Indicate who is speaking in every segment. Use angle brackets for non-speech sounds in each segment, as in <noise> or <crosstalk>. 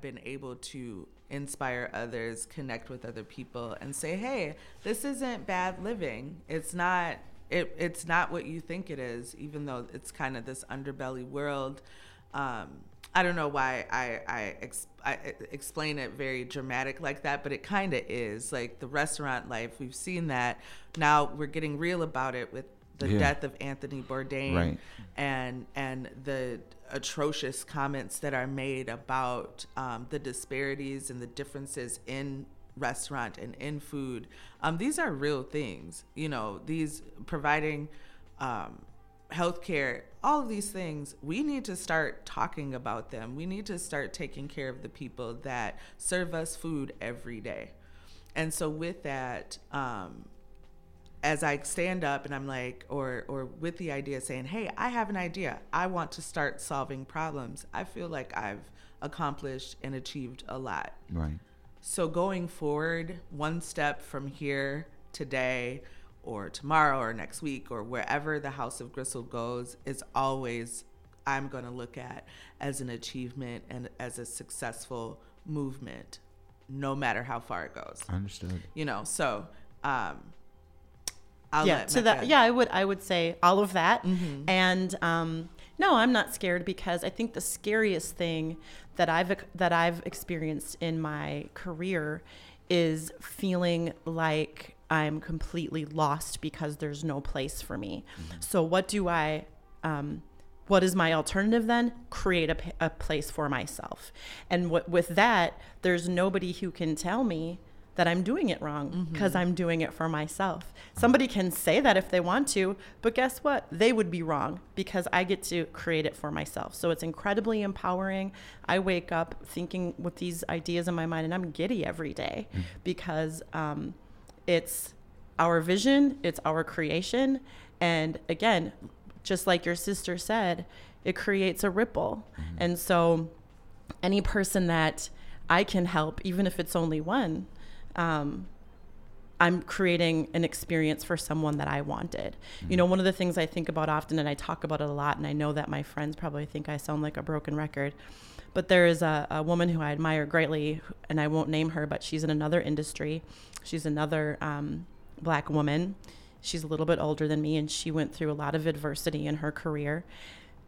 Speaker 1: Been able to inspire others, connect with other people, and say, "Hey, this isn't bad living. It's not. It, it's not what you think it is. Even though it's kind of this underbelly world. Um, I don't know why I I, ex- I explain it very dramatic like that, but it kind of is. Like the restaurant life, we've seen that. Now we're getting real about it with the
Speaker 2: Yeah.
Speaker 1: death of Anthony Bourdain
Speaker 2: Right.
Speaker 1: and and the atrocious comments that are made about um, the disparities and the differences in restaurant and in food. Um, these are real things. You know, these providing um, healthcare, all of these things. We need to start talking about them. We need to start taking care of the people that serve us food every day. And so, with that, um, as I stand up and I'm like, or or with the idea saying, "Hey, I have an idea. I want to start solving problems." I feel like I've accomplished and achieved a lot.
Speaker 2: Right.
Speaker 1: So going forward, one step from here today or tomorrow or next week or wherever the House of Gristle goes is always I'm going to look at as an achievement and as a successful movement no matter how far it goes.
Speaker 2: Understood.
Speaker 1: You know, so um I'll
Speaker 3: yeah to that yeah i would i would say all of that.
Speaker 1: Mm-hmm.
Speaker 3: and um no i'm not scared because i think the scariest thing that i've that i've experienced in my career is feeling like i'm completely lost because there's no place for me. So what do i um what is my alternative then? Create a, p- a place for myself. And what, with that there's nobody who can tell me that i'm doing it wrong because mm-hmm. i'm doing it for myself. Somebody can say that if they want to but guess what? They would be wrong because i get to create it for myself. So it's incredibly empowering. I wake up thinking with these ideas in my mind and i'm giddy every day mm. because um, it's our vision, it's our creation. And again, just like your sister said, it creates a ripple. Mm-hmm. And so, any person that I can help, even if it's only one, um, I'm creating an experience for someone that I wanted. You know, one of the things I think about often, and I talk about it a lot, and I know that my friends probably think I sound like a broken record, but there is a, a woman who I admire greatly, and I won't name her, but she's in another industry. She's another um, black woman. She's a little bit older than me, and she went through a lot of adversity in her career.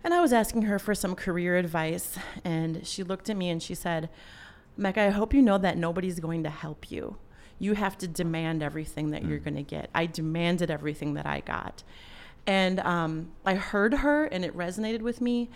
Speaker 3: And I was asking her for some career advice, and she looked at me and she said, Mecca, I hope you know that nobody's going to help you. You have to demand everything that you're going to get. I demanded everything that I got. And um, I heard her, and it resonated with me.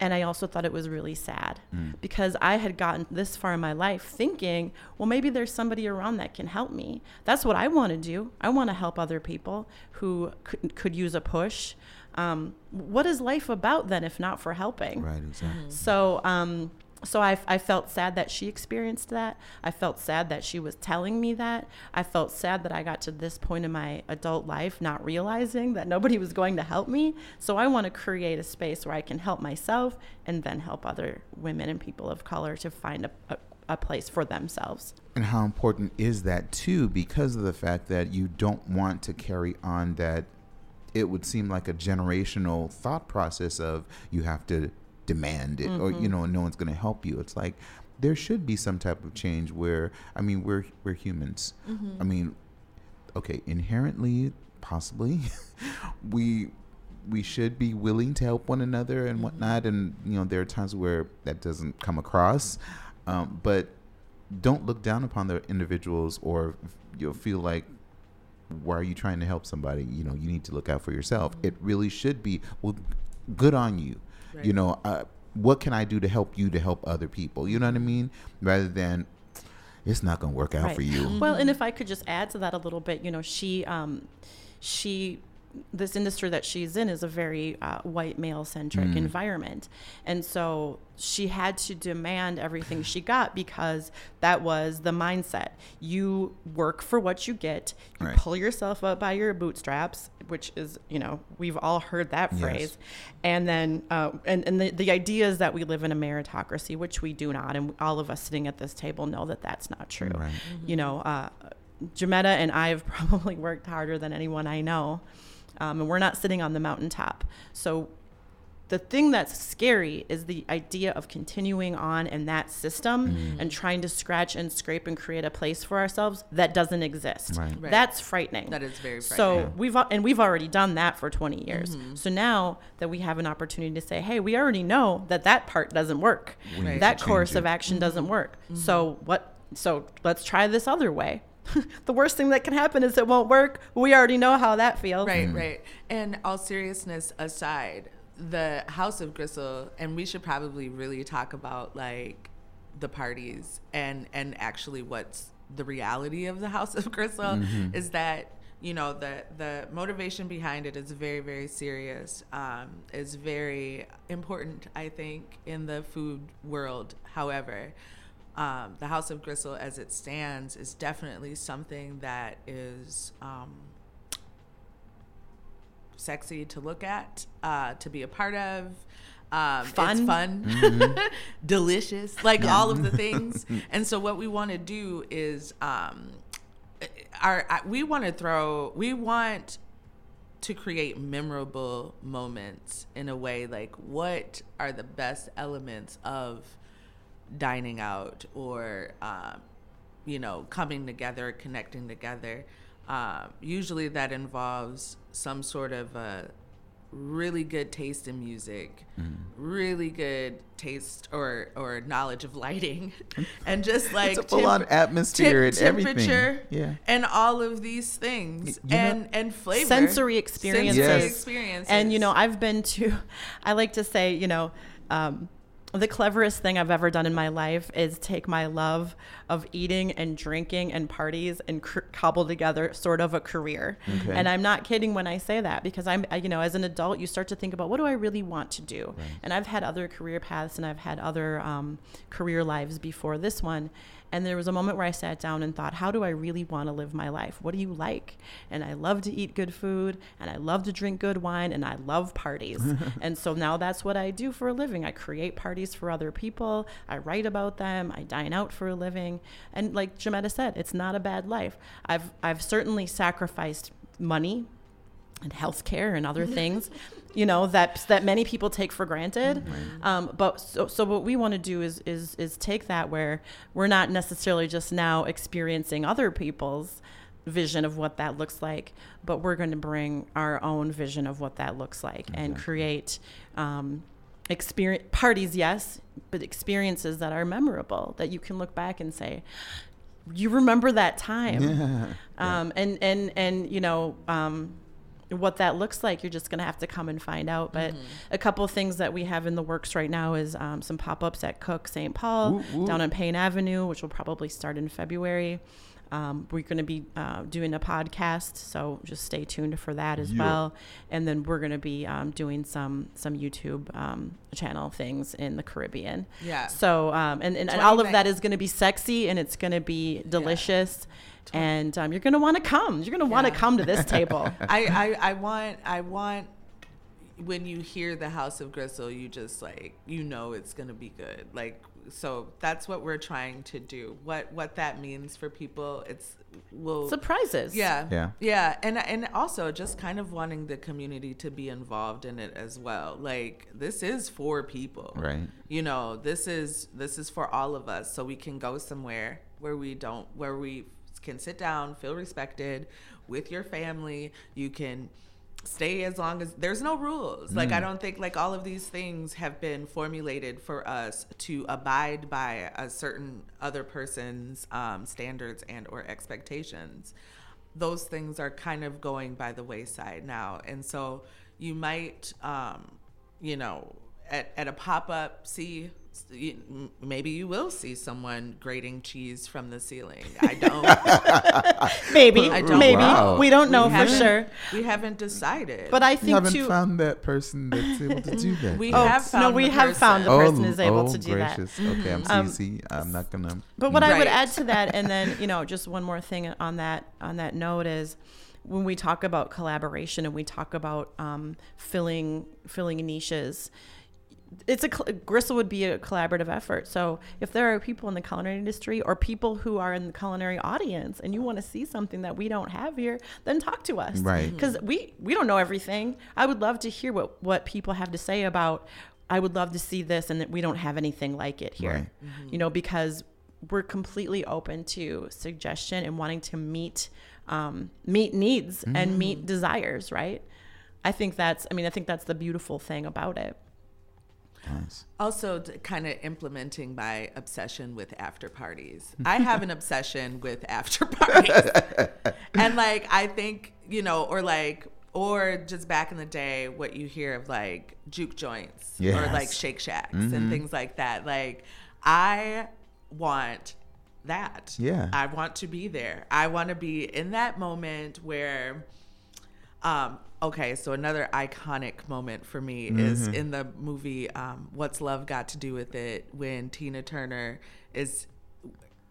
Speaker 3: And I also thought it was really sad because I had gotten this far in my life thinking, well, maybe there's somebody around that can help me. That's what I want to do. I want to help other people who could, could use a push. Um, what is life about then if not for helping?
Speaker 2: Right. Exactly.
Speaker 3: So, um, so I, I felt sad that she experienced that. I felt sad that she was telling me that. I felt sad that I got to this point in my adult life not realizing that nobody was going to help me. So I want to create a space where I can help myself and then help other women and people of color to find a, a, a place for themselves.
Speaker 2: And how important is that too? Because of the fact that you don't want to carry on that. It would seem like a generational thought process of you have to demand it, or you mm-hmm. know, no one's going to help you. It's like there should be some type of change where I mean, we're we're humans. Mm-hmm. I mean, okay, inherently, possibly, <laughs> we we should be willing to help one another and mm-hmm. whatnot. And you know, there are times where that doesn't come across, um, but don't look down upon the individuals or you'll feel like why are you trying to help somebody? You know you need to look out for yourself. It really should be well good on you you know uh, what can i do to help you to help other people you know what i mean rather than it's not going to work out
Speaker 3: Right.
Speaker 2: for you <laughs>
Speaker 3: Well, and if I could just add to that a little bit, you know, she um, she this industry that she's in is a very uh, white male centric
Speaker 2: Mm.
Speaker 3: environment. And so she had to demand everything she got because that was the mindset. You work for what you get, you
Speaker 2: Right.
Speaker 3: pull yourself up by your bootstraps, which is, you know, we've all heard that
Speaker 2: Yes.
Speaker 3: phrase. And then, uh, and, and the, the idea is that we live in a meritocracy, which we do not. And all of us sitting at this table know that that's not true.
Speaker 2: Right.
Speaker 3: You know, uh, Jametta and I have <laughs> probably worked harder than anyone I know. Um, and we're not sitting on the mountaintop. So the thing that's scary is the idea of continuing on in that system
Speaker 2: Mm.
Speaker 3: and trying to scratch and scrape and create a place for ourselves that doesn't exist.
Speaker 2: Right.
Speaker 1: Right.
Speaker 3: That's frightening.
Speaker 1: That is very
Speaker 3: So
Speaker 1: frightening.
Speaker 3: we've and we've already done that for 20 years.
Speaker 1: Mm-hmm.
Speaker 3: So now that we have an opportunity to say, "Hey, we already know that that part doesn't work.
Speaker 2: We need
Speaker 3: That course
Speaker 2: change
Speaker 3: of
Speaker 2: it.
Speaker 3: action doesn't work.
Speaker 1: Mm-hmm.
Speaker 3: So what so let's try this other way." <laughs> the worst thing that can happen is it won't work. We already know how that feels.
Speaker 1: Right, right. And all seriousness aside, the House of Gristle, and we should probably really talk about like the parties and and actually what's the reality of the House of Gristle is that you know the the motivation behind it is very very serious. Um, is very important, I think, in the food world. However. Um, the House of Gristle, as it stands, is definitely something that is um, sexy to look at, uh, to be a part of. Um,
Speaker 3: Fun.
Speaker 1: It's fun,
Speaker 2: Mm-hmm. <laughs>
Speaker 1: delicious, like all of the things. <laughs> and so, what we want to do is, um, our we want to throw, we want to create memorable moments in a way. Like, what are the best elements of dining out or um, you know coming together connecting together um, usually that involves some sort of a really good taste in music really good taste or or knowledge of lighting <laughs> and just like
Speaker 2: It's a full-on
Speaker 1: temp-
Speaker 2: atmosphere and everything. Yeah.
Speaker 1: and all of these things
Speaker 2: Y- you know-
Speaker 1: and and flavor
Speaker 3: sensory experiences.
Speaker 1: sensory
Speaker 2: Yes.
Speaker 1: experiences
Speaker 3: And you know, I've been to. <laughs> I like to say, you know, um, the cleverest thing I've ever done in my life is take my love of eating and drinking and parties and cr- cobble together sort of a career.
Speaker 2: Okay.
Speaker 3: And I'm not kidding when I say that because I'm, you know, as an adult, you start to think about what do I really want to do. And I've had other career paths and I've had other um, career lives before this one. And there was a moment where I sat down and thought, how do I really want to live my life? What do you like? And I love to eat good food and I love to drink good wine and I love parties. <laughs> and so now that's what I do for a living. I create parties for other people. I write about them. I dine out for a living. And like Jametta said, it's not a bad life. I've I've certainly sacrificed money and healthcare and other <laughs> things, you know, that that many people take for granted. Um, but so, so what we want to do is is is take that where we're not necessarily just now experiencing other people's vision of what that looks like, but we're going to bring our own vision of what that looks like and create. Um, experience parties yes but experiences that are memorable that you can look back and say you remember that time <laughs>
Speaker 2: Yeah.
Speaker 3: um, and and and you know um, what that looks like you're just gonna have to come and find out. But a couple of things that we have in the works right now is um, some pop-ups at cook st paul
Speaker 2: Woo, woo.
Speaker 3: down on payne avenue which will probably start in february um, we're going to be uh, doing a podcast, so just stay tuned for that as
Speaker 2: Yeah.
Speaker 3: well. And then we're going to be um, doing some some YouTube um, channel things in the Caribbean.
Speaker 1: Yeah.
Speaker 3: So um, and, and, and all of that is going to be sexy and it's going to be delicious, and um, you're going to want to come. You're going to want to
Speaker 1: Yeah.
Speaker 3: come to this table. <laughs>
Speaker 1: I, I, I want I want when you hear the House of Gristle, you just like you know it's gonna be good. Like so that's what we're trying to do. What what that means for people, it's will
Speaker 3: Surprises.
Speaker 1: yeah
Speaker 2: Yeah.
Speaker 1: yeah and and also just kind of wanting the community to be involved in it as well. Like this is for people,
Speaker 2: Right.
Speaker 1: you know this is this is for all of us so we can go somewhere where we don't where we can sit down feel respected with your family you can stay as long as there's no rules. Like i don't think like all of these things have been formulated for us to abide by a certain other person's um, standards and or expectations. Those things are kind of going by the wayside now. And so you might um, you know at, at a pop-up see s- y- m- maybe you will see someone grating cheese from the ceiling. I <laughs> don't. <laughs>
Speaker 3: Maybe,
Speaker 1: I don't
Speaker 3: maybe
Speaker 2: Wow.
Speaker 3: we don't know
Speaker 1: We
Speaker 3: for sure.
Speaker 1: We haven't decided.
Speaker 3: But I
Speaker 2: You
Speaker 3: think
Speaker 2: haven't
Speaker 3: too.
Speaker 2: found that person that's able to do that.
Speaker 1: We
Speaker 2: yet.
Speaker 3: oh
Speaker 1: have found
Speaker 3: no, we
Speaker 1: the
Speaker 3: have found the
Speaker 1: person.
Speaker 3: person is able to do that.
Speaker 2: gracious. Okay, I'm
Speaker 3: Um,
Speaker 2: CC. I'm not gonna.
Speaker 3: But what I would add to that, and then you know, just one more thing on that on that note is when we talk about collaboration and we talk about um, filling filling niches. It's a Gristle would be a collaborative effort. So if there are people in the culinary industry or people who are in the culinary audience and you want to see something that we don't have here, then talk to us.
Speaker 2: Right.
Speaker 3: Because we we don't know everything. I would love to hear what what people have to say about. I would love to see this, and that we don't have anything like it here
Speaker 2: Right.
Speaker 3: you know, because we're completely open to suggestion and wanting to meet um, meet needs and meet desires, right? I think that's. I mean, I think that's the beautiful thing about it.
Speaker 2: Nice.
Speaker 1: also kind of implementing my obsession with after parties. I have an obsession with after <laughs> parties. and like I think, you know, or like or just back in the day what you hear of like juke joints or like shake shacks and mm-hmm. things like that. Like I want that.
Speaker 2: Yeah.
Speaker 1: I want to be there. I want to be in that moment where um, okay, so another iconic moment for me is in the movie um, What's Love Got to Do with It when Tina Turner is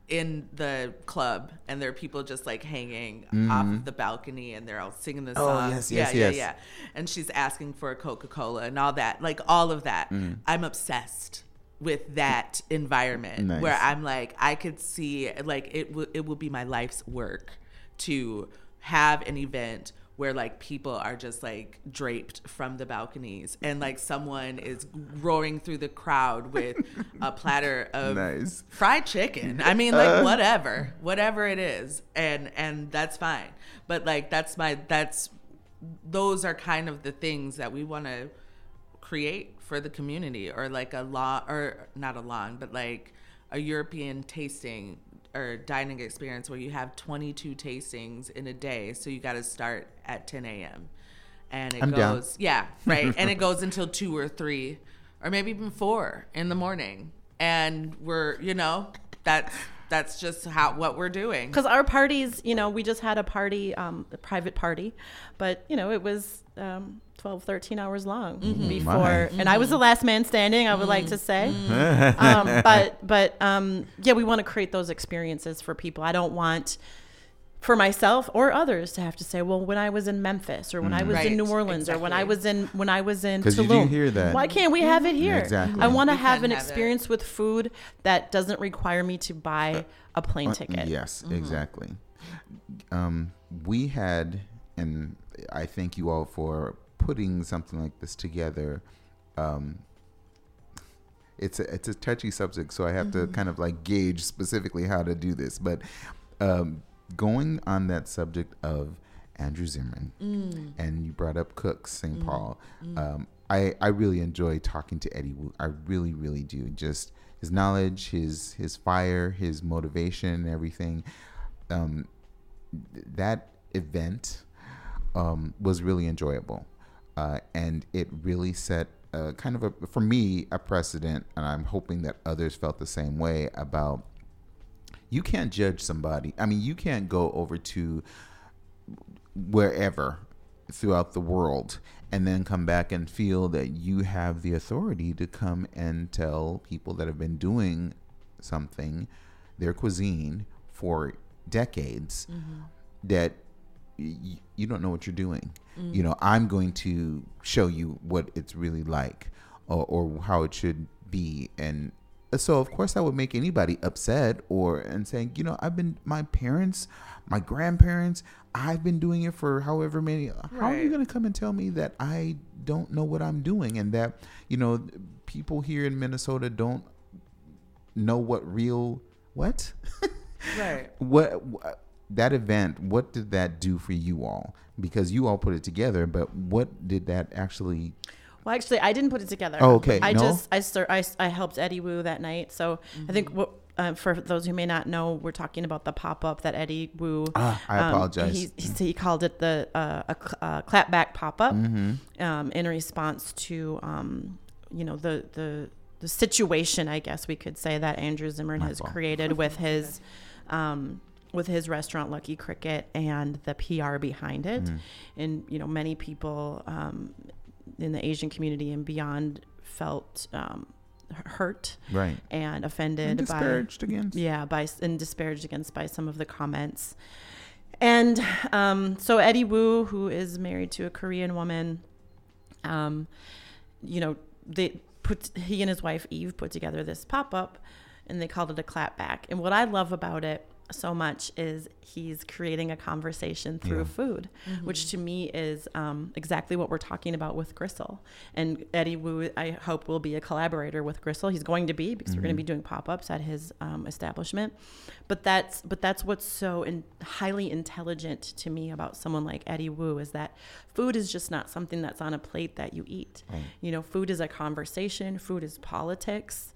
Speaker 1: in the club and there are people just like hanging off the balcony and they're all singing the song.
Speaker 2: Oh,
Speaker 1: song.
Speaker 2: yes,
Speaker 1: yeah,
Speaker 2: yes,
Speaker 1: yeah,
Speaker 2: yes.
Speaker 1: yeah. And she's asking for a Coca Cola and all that. Like all of that. I'm obsessed with that environment
Speaker 2: Nice.
Speaker 1: where I'm like, I could see like it will it will be my life's work to have an event where like people are just like draped from the balconies and like someone is roaring through the crowd with a <laughs> platter of
Speaker 2: Nice.
Speaker 1: fried chicken. I mean like uh. whatever, whatever it is. And and that's fine. But like that's my that's those are kind of the things that we want to create for the community or like a law or not a long but like a european tasting or dining experience where you have 22 tastings in a day so you got to start at 10 a.m and it
Speaker 2: I'm down.
Speaker 1: goes yeah right and it <laughs> goes until 2 or 3 or maybe even 4 in the morning. And we're you know that's that's just how what we're doing.
Speaker 3: Because our parties, you know, we just had a party, um, a private party, but you know, it was um, 12, 13 hours long before,
Speaker 2: My.
Speaker 3: and I was the last man standing. I would like to say, um, but but um, yeah, we want to create those experiences for people. I don't want for myself or others to have to say, well, when I was in Memphis or when I was in New Orleans or when I was in when I was in
Speaker 2: 'Cause you do
Speaker 3: Tulum,
Speaker 2: hear that.
Speaker 3: why can't we have it here?
Speaker 2: Exactly.
Speaker 3: I want to have an
Speaker 1: have it.
Speaker 3: experience with food that doesn't require me to buy a plane ticket.
Speaker 2: Uh, Yes, exactly. Um, we had, and I thank you all for putting something like this together. Um, it's a it's a touchy subject, so I have to kind of like gauge specifically how to do this. But um, going on that subject of Andrew Zimmern, and you brought up Cooks St. Paul. Um, I I really enjoy talking to Eddie Wu. I really really do. Just his knowledge, his his fire, his motivation, and everything. Um, th- that event um, was really enjoyable, uh, and it really set uh, kind of a for me a precedent, and I'm hoping that others felt the same way about. You can't judge somebody. I mean, you can't go over to wherever throughout the world and then come back and feel that you have the authority to come and tell people that have been doing something their cuisine for decades that you don't know what you're doing. You mm. know i'm going to show you what it's really like or, or how it should be. And uh, so of course that would make anybody upset or and saying you know i've been my parents my grandparents i've been doing it for however many how are you going to come and tell me that i don't know what i'm doing and that you know people here in minnesota don't know what real what? <laughs>
Speaker 1: Right.
Speaker 2: What wh- that event what did that do for you all because you all put it together but what did that actually
Speaker 3: Well, actually, I didn't put it together.
Speaker 2: Oh, okay.
Speaker 3: I
Speaker 2: No?
Speaker 3: just I, stir, I s- I helped Eddie Wu that night. So I think what. Uh, for those who may not know, we're talking about the pop up that Eddie Wu.
Speaker 2: Ah, I apologize.
Speaker 3: He, he, he called it the uh, a cl- uh, clapback pop up
Speaker 2: Mm-hmm.
Speaker 3: um, in response to um, you know the the the situation, I guess we could say that Andrew Zimmern
Speaker 2: My
Speaker 3: has
Speaker 2: fault.
Speaker 3: created with his um, with his restaurant Lucky Cricket and the PR behind it,
Speaker 2: Mm-hmm.
Speaker 3: and you know many people um, in the Asian community and beyond felt um, hurt
Speaker 2: Right.
Speaker 3: and offended
Speaker 2: And
Speaker 3: by
Speaker 2: disparaged against.
Speaker 3: yeah by and disparaged against by some of the comments and um, so eddie wu who is married to a korean woman um, you know they put he and his wife eve put together this pop-up and they called it a clapback and what i love about it so much is he's creating a conversation through
Speaker 2: Yeah.
Speaker 3: food, which to me is um, exactly what we're talking about with Gristle. And Eddie Wu, I hope, will be a collaborator with Gristle. He's going to be because we're going to be doing pop ups at his um, establishment. But that's but that's what's so in, highly intelligent to me about someone like Eddie Wu is that food is just not something that's on a plate that you eat.
Speaker 2: Right.
Speaker 3: You know, food is a conversation. Food is politics.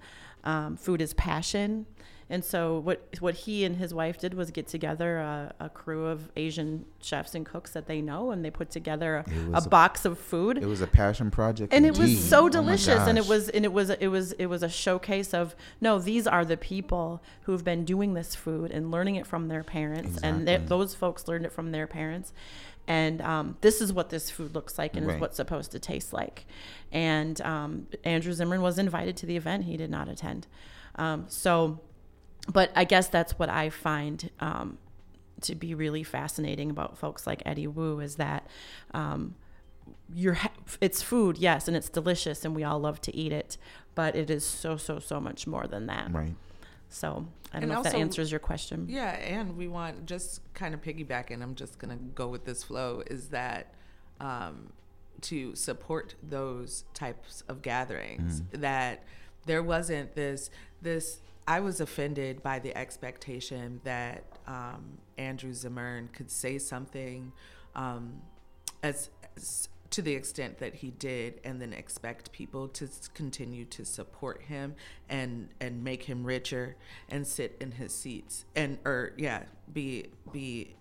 Speaker 3: Um, food is passion. And so what what he and his wife did was get together a, a crew of Asian chefs and cooks that they know, and they put together a, a box of food
Speaker 2: It was a passion project.
Speaker 3: and it was
Speaker 2: indeed.
Speaker 3: so
Speaker 2: Oh
Speaker 3: delicious and it was and it was it was it was a showcase of no these are the people who've been doing this food and learning it from their parents and they, those folks learned it from their parents and um, this is what this food looks like and
Speaker 2: Right.
Speaker 3: is what's supposed to taste like and um, andrew zimmern was invited to the event he did not attend um, so but i guess that's what i find um, to be really fascinating about folks like eddie wu is that um, you're it's food yes and it's delicious and we all love to eat it but it is so so so much more than that
Speaker 2: right.
Speaker 3: So i don't
Speaker 1: And
Speaker 3: know if that answers your question
Speaker 1: Yeah, and we want just kind of piggybacking. I'm just gonna go with this flow. Is that um, to support those types of gatherings? That there wasn't this this. I was offended by the expectation that um, Andrew Zimmern could say something um, as, as to the extent that he did and then expect people to continue to support him and and make him richer and sit in his seats and or yeah be be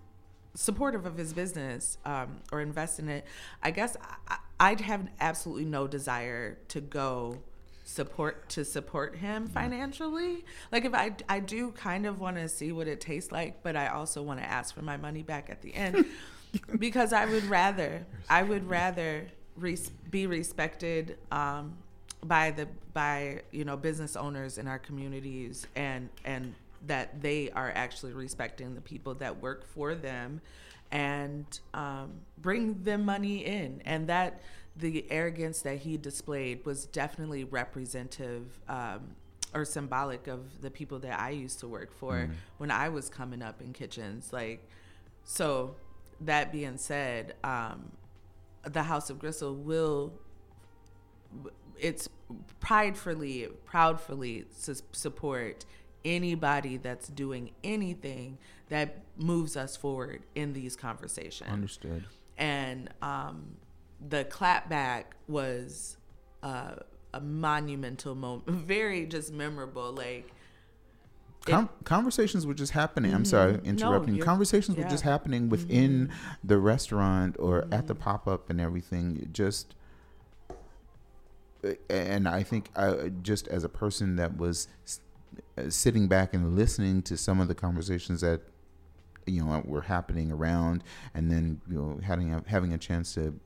Speaker 1: supportive of his business um, or invest in it. I guess I, i'd have absolutely no desire to go support to support him financially. Like if i i do kind of want to see what it tastes like but i also want to ask for my money back at the end <laughs> because I would rather I would rather res- be respected um, by the by you know business owners in our communities and and that they are actually respecting the people that work for them and um, bring them money in. And that the arrogance that he displayed was definitely representative um, or symbolic of the people that I used to work for when I was coming up in kitchens like so that being said, um, the House of Gristle will it's pridefully, proudfully su- support anybody that's doing anything that moves us forward in these conversations.
Speaker 2: Understood.
Speaker 1: And um, the clapback was uh, a monumental moment, <laughs> very just memorable. Like
Speaker 2: Com- conversations were just happening. I'm sorry, mm-hmm. interrupting.
Speaker 1: you're-
Speaker 2: conversations were just happening within mm-hmm. the restaurant or at the mm-hmm. pop up and everything. It Just, and I think I just as a person that was uh, sitting back and listening to some of the conversations that you know were happening around, and then you know having a, having a chance to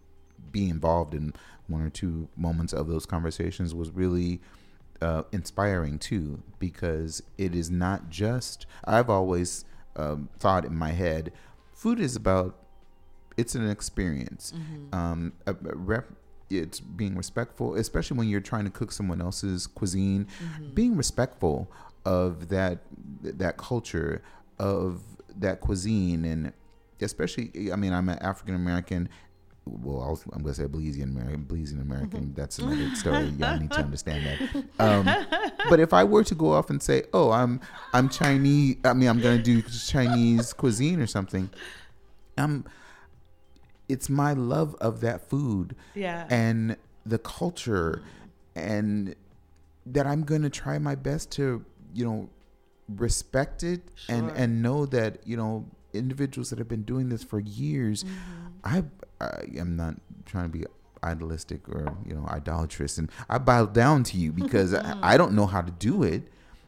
Speaker 2: be involved in one or two moments of those conversations was really uh, inspiring too because it is not just i've always um, thought in my head food is about it's an experience. Um, a, a rep, it's being respectful especially when you're trying to cook someone else's cuisine being respectful of that that culture of that cuisine. And especially i mean i'm an african american well, I was, I'm going to say Belizean American. Belizean American. That's another story. <laughs> Y'all need to understand that. Um, but if I were to go off and say, "Oh, I'm I'm Chinese," I mean, I'm going to do Chinese cuisine or something. Um, it's my love of that food
Speaker 1: Yeah.
Speaker 2: and the culture, and that I'm going to try my best to, you know, respect it and and know that you know individuals that have been doing this for years.
Speaker 1: Mm-hmm.
Speaker 2: I, I am not trying to be idolistic or you know idolatrous, and I bow down to you <laughs> because I, I don't know how to do it.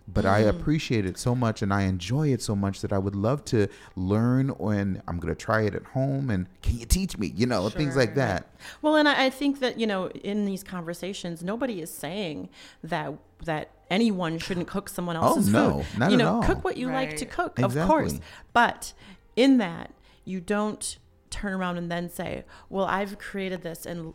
Speaker 2: But I appreciate it so much and I enjoy it so much that I would love to learn and I'm gonna try it at home and can you teach me? You know, things like that.
Speaker 3: Well, and I, I think that you know, in these conversations, nobody is saying that that anyone shouldn't cook someone oh, else's
Speaker 2: Oh, no,
Speaker 3: food.
Speaker 2: not
Speaker 3: you
Speaker 2: at
Speaker 3: know,
Speaker 2: all.
Speaker 3: cook what you like to
Speaker 1: Right.
Speaker 3: cook, of course. But in that, you don't turn around and then say, "Well, I've created this and."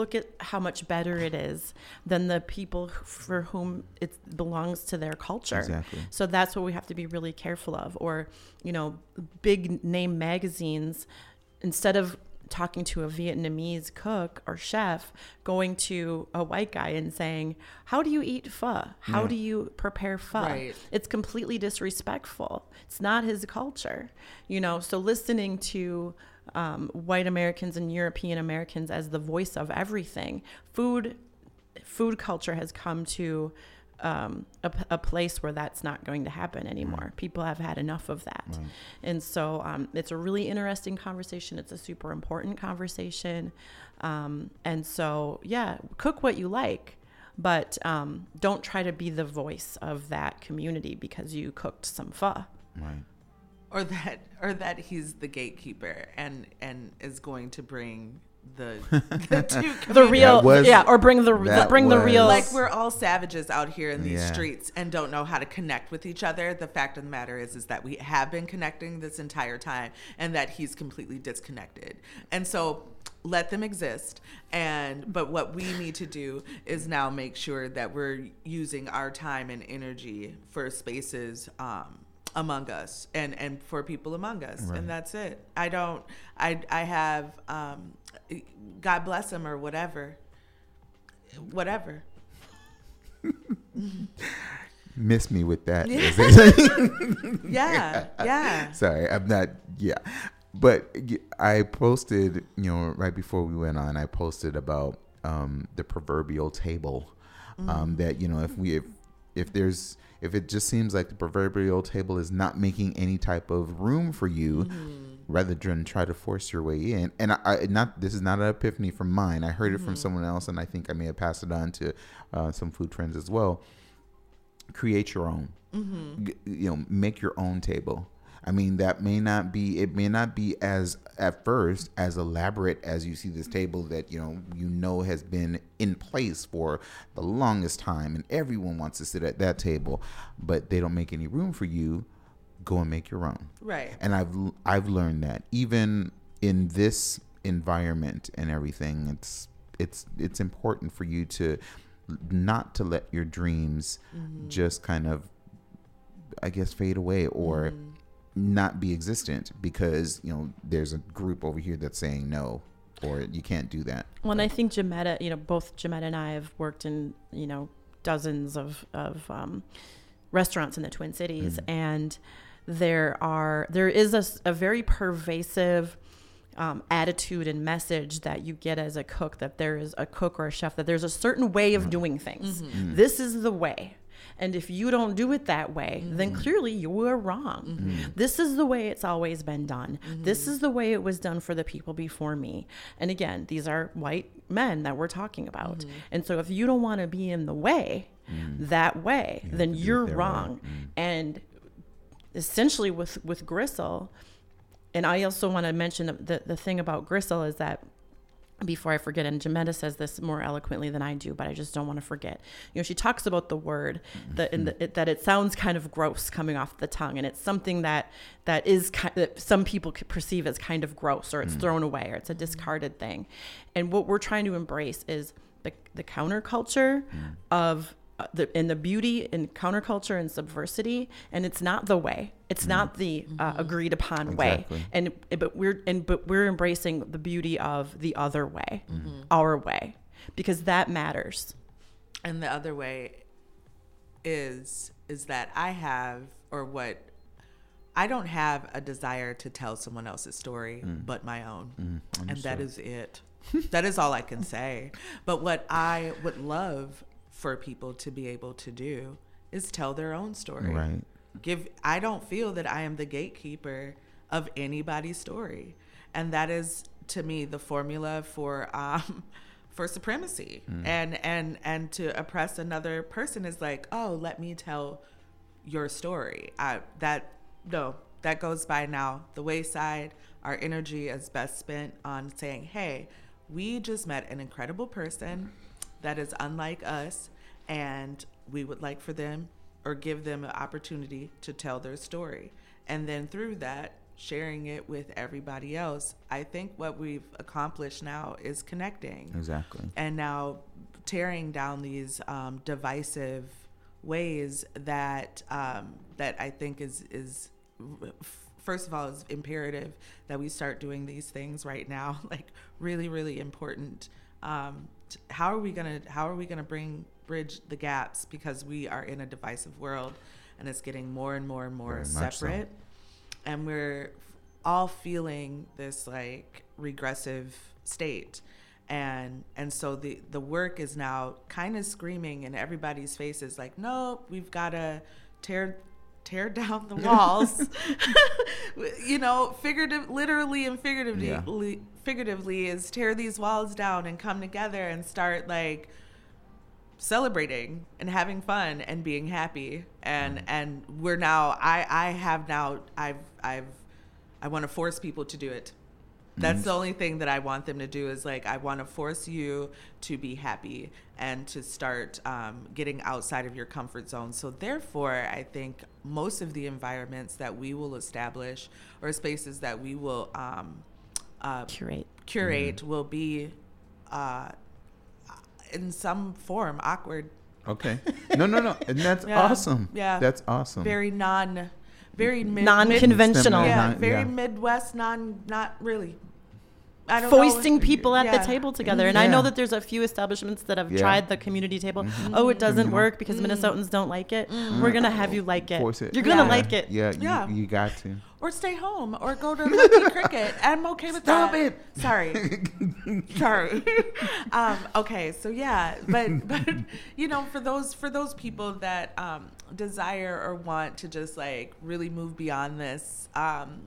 Speaker 3: Look at how much better it is than the people for whom it belongs to their culture.
Speaker 2: Exactly.
Speaker 3: So that's what we have to be really careful of. Or, you know, big name magazines, instead of talking to a Vietnamese cook or chef, going to a white guy and saying, How do you eat pho? How do you prepare pho?
Speaker 1: Right.
Speaker 3: It's completely disrespectful. It's not his culture. You know, so listening to um, white Americans and European Americans as the voice of everything, food food culture has come to um, a, p- a place where that's not going to happen anymore. People have had enough of that. And so um, it's a really interesting conversation. It's a super important conversation. Um, and so, yeah, cook what you like, but um, don't try to be the voice of that community because you cooked some pho.
Speaker 2: Right.
Speaker 1: or that or that he's the gatekeeper and and is going to bring the <laughs> the two
Speaker 3: The real,
Speaker 2: was-
Speaker 3: yeah, or bring the, the
Speaker 2: that
Speaker 3: bring the real.
Speaker 1: like we're all savages out here in these
Speaker 2: Yeah.
Speaker 1: streets and don't know how to connect with each other the fact of the matter is is that we have been connecting this entire time and that he's completely disconnected and so let them exist and but what we need to do is now make sure that we're using our time and energy for spaces um among us and and for people among us
Speaker 2: Right.
Speaker 1: and that's it i don't i i have um god bless him or whatever whatever
Speaker 2: Miss me with that. <laughs> <laughs>
Speaker 1: yeah yeah
Speaker 2: Sorry, I'm not. Yeah, but I posted, you know, right before we went on, I posted about um, the proverbial table. Um, that you know, if we if if there's if it just seems like the proverbial table is not making any type of room for you, rather than try to force your way in. And I, I not this is not an epiphany from mine. I heard it from mm-hmm. someone else, and I think I may have passed it on to uh, some food trends as well. Create your own. Mm-hmm. G- you know make your own table. I mean that may not be it may not be as at first as elaborate as you see this mm-hmm. table that you know you know has been in place for the longest time and everyone wants to sit at that table but they don't make any room for you go and make your own.
Speaker 1: Right.
Speaker 2: And I've I've learned that. Even in this environment and everything, it's it's it's important for you to not to let your dreams mm-hmm. just kind of I guess fade away or mm-hmm. not be existent because you know there's a group over here that's saying no or you can't do that.
Speaker 3: Well, and I think Jametta, you know, both Jametta and I have worked in, you know, dozens of, of um, restaurants in the Twin Cities, mm-hmm. and there are there is a very pervasive um, attitude and message that you get as a cook that there is a cook or a chef that there's a certain way of mm-hmm. doing things. Mm-hmm. Mm-hmm. This is the way. And if you don't do it that way, then clearly you were wrong. This is the way it's always been done. This is the way it was done for the people before me. And again, these are white men that we're talking about. And so if you don't want to be in the way that way, then
Speaker 2: to do it
Speaker 3: you're
Speaker 2: their way.
Speaker 3: wrong. And essentially with with Gristle, and I also want to mention the, the, thing about Gristle is that before I forget, and Jametta says this more eloquently than I do, but I just don't want to forget. You know, she talks about the word that in the, it, that it sounds kind of gross coming off the tongue, and it's something that that is ki- that some people perceive as kind of gross, or it's thrown away, or it's a discarded thing. And what we're trying to embrace is the the counterculture of uh, the and the beauty in counterculture and subversity, and it's not the way. It's mm. not the uh, mm-hmm. agreed upon way. And but we're and but we're embracing the beauty of the other way mm-hmm. our way because that matters.
Speaker 1: And the other way is is that i have or what i don't have a desire to tell someone else's story mm. but my own. Mm-hmm. And that is it. That is all i can say. <laughs> But what i would love for people to be able to do is tell their own story.
Speaker 2: Right.
Speaker 1: give i don't feel that i am the gatekeeper of anybody's story. And that is to me the formula for um <laughs> for supremacy.
Speaker 2: Mm.
Speaker 1: and and and to oppress another person is like oh let me tell your story. I, that no that goes by now the wayside. Our energy is best spent on saying hey we just met an incredible person that is unlike us and we would like for them or give them an opportunity to tell their story and then through that sharing it with everybody else i think what we've accomplished now is connecting
Speaker 2: Exactly.
Speaker 1: and now tearing down these um, divisive ways that um, that I think is is first of all is imperative that we start doing these things right now <laughs> like really really important um, how are we gonna how are we gonna bring bridge the gaps? Because we are in a divisive world and it's getting more and more and more
Speaker 2: Very much so.
Speaker 1: separate. And we're all feeling this like regressive state. And and so the the work is now kind of screaming in everybody's faces like nope we've got to tear tear <laughs> down the walls. You know figurative literally and figuratively
Speaker 2: Yeah.
Speaker 1: figuratively is tear these walls down and come together and start like celebrating and having fun and being happy. And mm. and we're now i i have now i've i've i want to force people to do it that's the only thing that i want them to do is like i want to force you to be happy and to start um, getting outside of your comfort zone so therefore i think most of the environments that we will establish or spaces that we will um, uh,
Speaker 3: Curate.
Speaker 1: curate will be uh, in some form awkward
Speaker 2: Okay. <laughs> No, no, no. And that's
Speaker 1: Yeah.
Speaker 2: awesome.
Speaker 1: Yeah.
Speaker 2: That's awesome.
Speaker 1: very non very mid,
Speaker 3: Non-conventional.
Speaker 1: mid, yeah very
Speaker 2: yeah.
Speaker 1: midwest non not really I don't know.
Speaker 3: Foisting people at
Speaker 1: Yeah.
Speaker 3: the table together. And I know that there's a few establishments that have
Speaker 2: Yeah.
Speaker 3: tried the community table. Oh, it doesn't
Speaker 2: Mhm.
Speaker 3: work because Minnesotans don't like it. We're gonna have you like it.
Speaker 2: Force it.
Speaker 3: You're gonna
Speaker 1: Yeah.
Speaker 3: like it.
Speaker 2: Yeah, you,
Speaker 1: Yeah.
Speaker 2: you got to.
Speaker 1: or stay home or go to Lucky <laughs> Cricket. I'm okay with
Speaker 2: Stop
Speaker 1: that.
Speaker 2: it.
Speaker 1: Sorry. <laughs> Sorry. <laughs> um, okay, so yeah, but but you know, for those for those people that um, desire or want to just like really move beyond this um,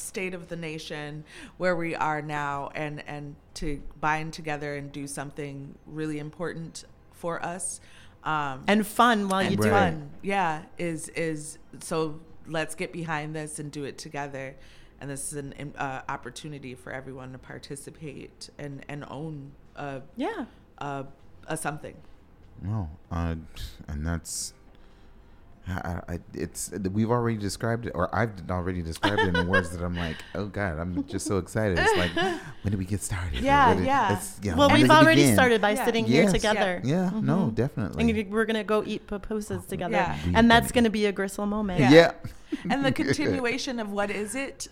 Speaker 1: state of the nation where we are now, and and to bind together and do something really important for us. Um,
Speaker 3: And fun while you
Speaker 1: and
Speaker 3: do it.
Speaker 1: fun. Yeah, is is so. Let's get behind this and do it together. And this is an an, uh, opportunity for everyone to participate and and own a
Speaker 3: Yeah.
Speaker 1: a, a something.
Speaker 2: No, uh, and that's. I, I, it's we've already described it, or I've already described it in words that I'm like, oh god, I'm just so excited. It's like, <laughs> when do we get started?
Speaker 1: Yeah,
Speaker 2: When did-
Speaker 1: yeah.
Speaker 2: it's, you know,
Speaker 3: Well, we've already
Speaker 2: begin?
Speaker 3: started by
Speaker 1: Yeah.
Speaker 3: sitting here together.
Speaker 2: Yeah, no,
Speaker 3: Mhm.
Speaker 2: definitely.
Speaker 3: And we're gonna go eat pupusas together,
Speaker 1: Yeah.
Speaker 3: And that's
Speaker 2: gonna-
Speaker 3: gonna be a gristle moment.
Speaker 1: Yeah.
Speaker 2: yeah.
Speaker 1: And the <laughs> continuation of what is it?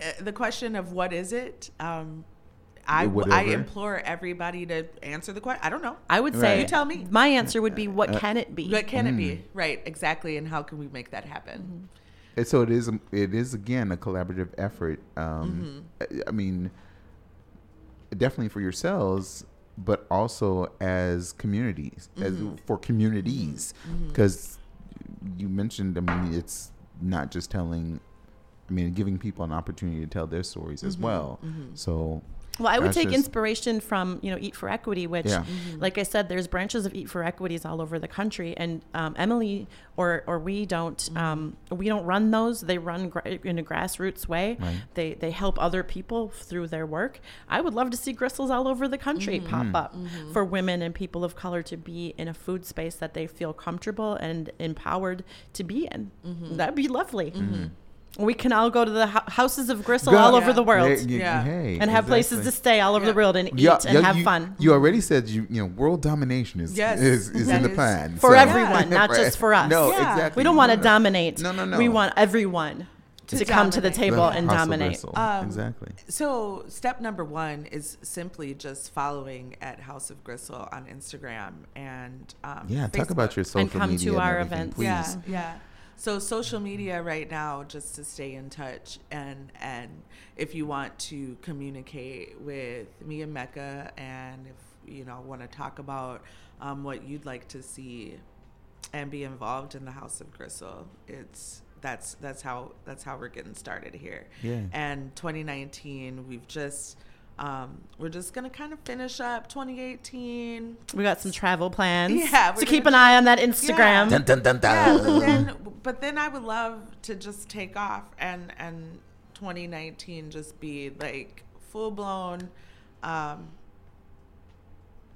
Speaker 1: Uh, the question of what is it? Um, I I implore everybody to answer the question. I don't know.
Speaker 3: I would
Speaker 2: Right.
Speaker 3: say
Speaker 1: You tell me.
Speaker 3: my answer would be, what
Speaker 2: Uh,
Speaker 3: can it be?
Speaker 1: What can it
Speaker 2: Mm.
Speaker 1: be? Right, exactly. And how can we make that happen?
Speaker 2: And so it is. It is again a collaborative effort. Um,
Speaker 1: Mm-hmm.
Speaker 2: I, I mean, definitely for yourselves, but also as communities, as
Speaker 1: Mm-hmm.
Speaker 2: for communities, because you mentioned. I mean, it's not just telling. I mean, giving people an opportunity to tell their stories
Speaker 1: Mm-hmm.
Speaker 2: as well. So
Speaker 3: Well, I would
Speaker 2: That's
Speaker 3: take
Speaker 2: just-
Speaker 3: inspiration from you know Eat for Equity, which,
Speaker 2: Yeah.
Speaker 1: Mm-hmm.
Speaker 3: like I said, there's branches of Eat for Equities all over the country, and um, Emily or or we don't
Speaker 1: Mm-hmm.
Speaker 3: um, we don't run those. They run gra- in a grassroots way.
Speaker 2: Right.
Speaker 3: They they help other people through their work. I would love to see gristles all over the country
Speaker 1: Mm-hmm.
Speaker 3: pop up for women and people of color to be in a food space that they feel comfortable and empowered to be in.
Speaker 1: Mm-hmm.
Speaker 3: That'd be lovely. We can all go to the hou- houses of gristle
Speaker 2: Go-
Speaker 3: all
Speaker 1: Yeah.
Speaker 3: over the world
Speaker 2: Hey, y-
Speaker 1: Yeah.
Speaker 2: hey,
Speaker 3: and have places to stay all over
Speaker 1: Yeah.
Speaker 3: the world and eat
Speaker 2: Yeah,
Speaker 3: and
Speaker 2: yeah,
Speaker 3: have
Speaker 2: you,
Speaker 3: fun
Speaker 2: You already said you you know world domination is
Speaker 1: Yes,
Speaker 2: is, is
Speaker 1: that
Speaker 2: in the
Speaker 1: is-
Speaker 2: plan
Speaker 3: for
Speaker 2: so-
Speaker 3: everyone, not <laughs> just for us.
Speaker 2: No,
Speaker 1: Yeah.
Speaker 2: exactly.
Speaker 3: we don't want to
Speaker 2: No, no.
Speaker 3: dominate.
Speaker 2: No, no, no.
Speaker 3: We want everyone to,
Speaker 1: To
Speaker 3: come to the
Speaker 1: dominate.
Speaker 3: table
Speaker 2: The
Speaker 3: and
Speaker 2: House
Speaker 3: dominate.
Speaker 2: Gristle.
Speaker 1: Um,
Speaker 2: exactly.
Speaker 1: So, step number one is simply just following at House of Gristle on Instagram and um,
Speaker 2: Yeah, talk about
Speaker 1: Facebook.
Speaker 2: your social
Speaker 3: come to
Speaker 2: media and
Speaker 3: our
Speaker 2: everything,
Speaker 3: events.
Speaker 2: please.
Speaker 1: Yeah, yeah. So social media right now, just to stay in touch, and and if you want to communicate with me and Mecca, and if you know want to talk about um, what you'd like to see, and be involved in the House of Gristle, it's that's that's how that's how we're getting started here.
Speaker 2: Yeah.
Speaker 1: And 2019, we've just um, we're just gonna kind of finish up 2018.
Speaker 3: We got some travel plans.
Speaker 1: Yeah,
Speaker 3: So
Speaker 1: we're
Speaker 3: keep an eye on that Instagram.
Speaker 2: Dun, dun, dun,
Speaker 1: Yeah, but then, but then I would love to just take off and and 2019 just be like full blown um,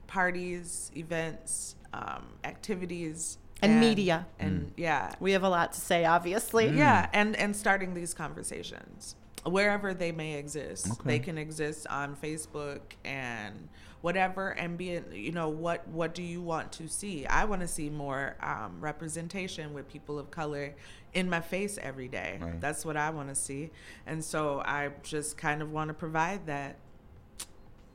Speaker 1: parties, events, um, activities,
Speaker 3: And media.
Speaker 1: and yeah,
Speaker 3: We have a lot to say, obviously.
Speaker 1: yeah, and and starting these conversations wherever they may exist.
Speaker 2: Okay.
Speaker 1: They can exist on Facebook and whatever, and be you know what what do you want to see? I want to see more um, representation with people of color in my face every day.
Speaker 2: Right.
Speaker 1: That's what I want to see, and so I just kind of want to provide that.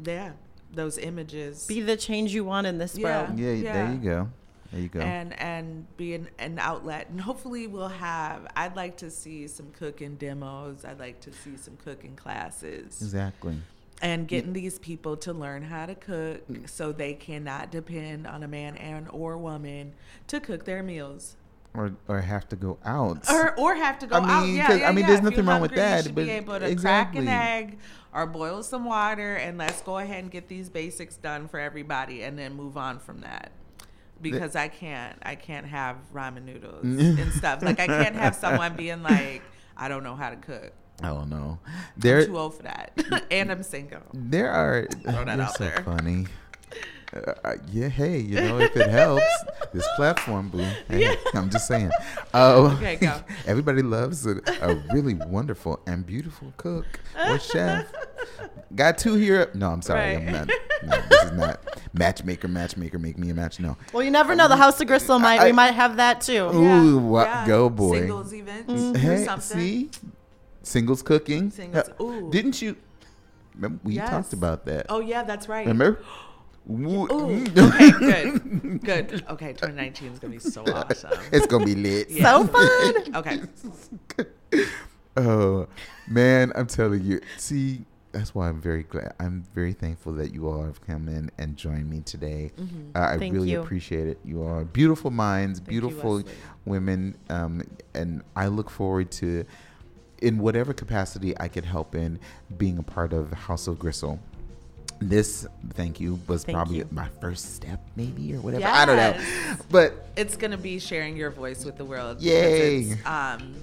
Speaker 1: Yeah, those images
Speaker 3: Be the change you want in this
Speaker 1: Yeah.
Speaker 3: world.
Speaker 2: Yeah,
Speaker 1: Yeah.
Speaker 2: there you go. There you go.
Speaker 1: and and be an, an outlet and hopefully we'll have i'd like to see some cooking demos i'd like to see some cooking classes
Speaker 2: exactly.
Speaker 1: and getting these people to learn how to cook mm. so they cannot depend on a man and or woman to cook their meals
Speaker 2: Or or have to go out.
Speaker 1: or or have to go
Speaker 2: I mean,
Speaker 1: out. Yeah, yeah,
Speaker 2: I mean,
Speaker 1: yeah.
Speaker 2: there's nothing wrong with
Speaker 1: hungry, you
Speaker 2: that,
Speaker 1: should
Speaker 2: but
Speaker 1: be able to
Speaker 2: exactly.
Speaker 1: crack an egg or boil some water, and let's go ahead and get these basics done for everybody, and then move on from that. Because I can't, I can't have ramen noodles <laughs> and stuff. Like I can't have someone being like, I don't know how to cook.
Speaker 2: I don't know.
Speaker 1: I'm too old for that, <laughs> and I'm single.
Speaker 2: there are
Speaker 1: that
Speaker 2: you're
Speaker 1: out
Speaker 2: so
Speaker 1: there.
Speaker 2: funny. Uh, <laughs> uh, yeah, hey, you know, if it helps, this platform, boo. Hey, I'm just saying. Oh,
Speaker 1: Okay, go.
Speaker 2: everybody loves a, a really wonderful and beautiful cook or chef. Got two here. No, I'm sorry. I'm not. No, this is not matchmaker. Matchmaker, make me a match. No.
Speaker 3: Well, you never know. The House of Gristle might.
Speaker 2: I-
Speaker 3: we might have that too.
Speaker 2: Ooh, what- go, boy.
Speaker 1: Singles events or
Speaker 2: Hey, see, singles cooking.
Speaker 1: Singles-
Speaker 2: Uh,
Speaker 1: ooh.
Speaker 2: Didn't you? Remember, we
Speaker 1: Yes.
Speaker 2: talked about that.
Speaker 1: Oh yeah, that's right.
Speaker 2: Remember? <gasps> Wo-
Speaker 1: Ooh, okay, good, <laughs> good. Okay, 2019 is gonna be so <laughs> awesome.
Speaker 2: it's gonna be lit. <laughs>
Speaker 1: Yeah.
Speaker 3: So fun.
Speaker 1: Okay,
Speaker 2: Oh man, I'm telling you. See, that's why I'm very glad. I'm very thankful that you all have come in and joined me today. Uh, I
Speaker 3: Thank
Speaker 2: really
Speaker 3: you.
Speaker 2: appreciate it. You are beautiful minds,
Speaker 1: you,
Speaker 2: beautiful
Speaker 1: Wesley.
Speaker 2: women, um, and I look forward to, in whatever capacity I could help in, being a part of House of Gristle. This, thank you, was
Speaker 3: Thank
Speaker 2: probably
Speaker 3: you.
Speaker 2: my first step, maybe or whatever. I don't know, but
Speaker 1: it's gonna be sharing your voice with the world.
Speaker 2: Yay.
Speaker 1: it's, Um,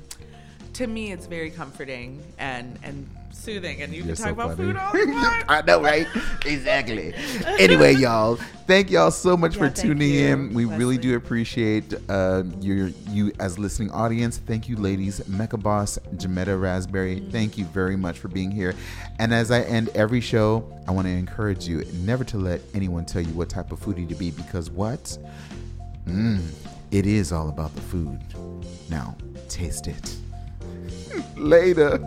Speaker 1: to me, it's very comforting and and soothing, and you
Speaker 2: You're
Speaker 1: can talk
Speaker 2: so
Speaker 1: about
Speaker 2: funny.
Speaker 1: food all <laughs> you want.
Speaker 2: I know, right? Exactly. anyway, y'all, thank y'all so much
Speaker 1: Yeah,
Speaker 2: for tuning
Speaker 1: you,
Speaker 2: in. We really do appreciate uh, your you as listening audience. Thank you, ladies. Mecca Bos, Jametta Raspberry. Thank you very much for being here. And as I end every show, I want to encourage you never to let anyone tell you what type of foodie to be because what? Mm, it is all about the food. Now, taste it. <laughs> Later.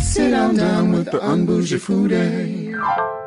Speaker 4: Sit on down with the unbougie foodie.